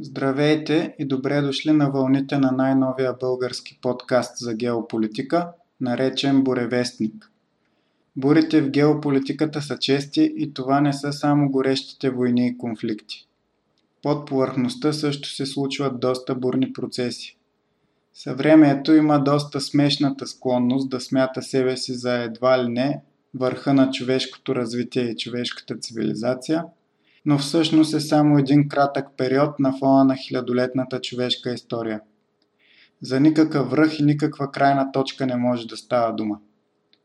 Здравейте и добре дошли на вълните на най-новия български подкаст за геополитика, наречен Буревестник. Бурите в геополитиката са чести и това не са само горещите войни и конфликти. Под повърхността също се случват доста бурни процеси. Съвремието има доста смешната склонност да смята себе си за едва ли не върха на човешкото развитие и човешката цивилизация – но всъщност е само един кратък период на фона на хилядолетната човешка история. За никакъв връх и никаква крайна точка не може да става дума.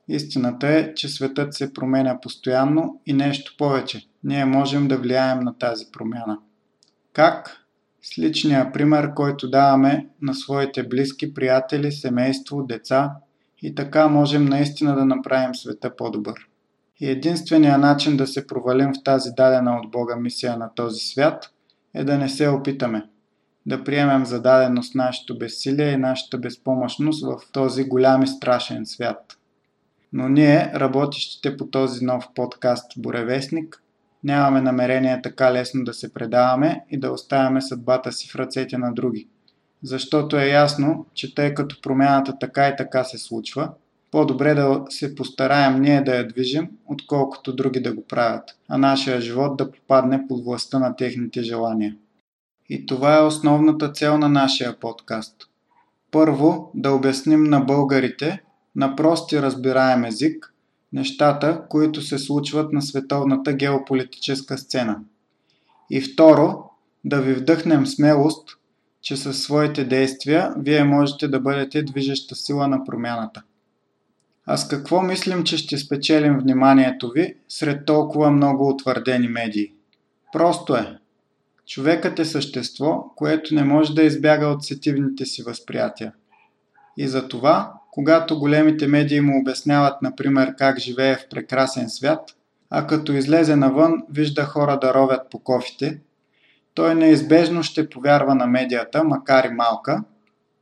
Истината е, че светът се променя постоянно и нещо повече. Ние можем да влияем на тази промяна. Как? С личния пример, който даваме на своите близки, приятели, семейство, деца и така можем наистина да направим света по-добър. И единствения начин да се провалим в тази дадена от Бога мисия на този свят е да не се опитаме. Да приемем за даденост нашето безсилие и нашата безпомощност в този голям и страшен свят. Но ние, работещите по този нов подкаст Буревестник, нямаме намерение така лесно да се предаваме и да оставяме съдбата си в ръцете на други. Защото е ясно, че тъй като промяната така и така се случва – по-добре да се постараем ние да я движим, отколкото други да го правят, а нашия живот да попадне под властта на техните желания. И това е основната цел на нашия подкаст. Първо, да обясним на българите, на прости разбираем език, нещата, които се случват на световната геополитическа сцена. И второ, да ви вдъхнем смелост, че със своите действия вие можете да бъдете движеща сила на промяната. А с какво мислим, че ще спечелим вниманието ви сред толкова много утвърдени медии? Просто е. Човекът е същество, което не може да избяга от сетивните си възприятия. И за това, когато големите медии му обясняват, например, как живее в прекрасен свят, а като излезе навън, вижда хора да ровят по кофите, той неизбежно ще повярва на медията, макар и малка,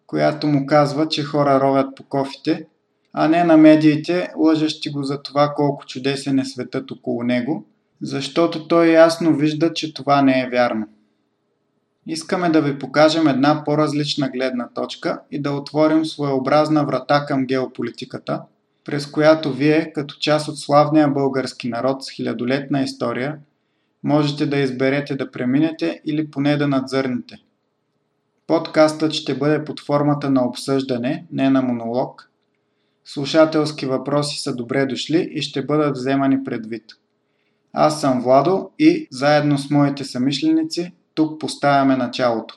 която му казва, че хора ровят по кофите – а не на медиите, лъжещи го за това колко чудесен е светът около него, защото той ясно вижда, че това не е вярно. Искаме да ви покажем една по-различна гледна точка и да отворим своеобразна врата към геополитиката, през която вие, като част от славния български народ с хилядолетна история, можете да изберете да преминете или поне да надзърнете. Подкастът ще бъде под формата на обсъждане, не на монолог – Слушателски въпроси са добре дошли и ще бъдат вземани предвид. Аз съм Владо и, заедно с моите самишленици, тук поставяме началото.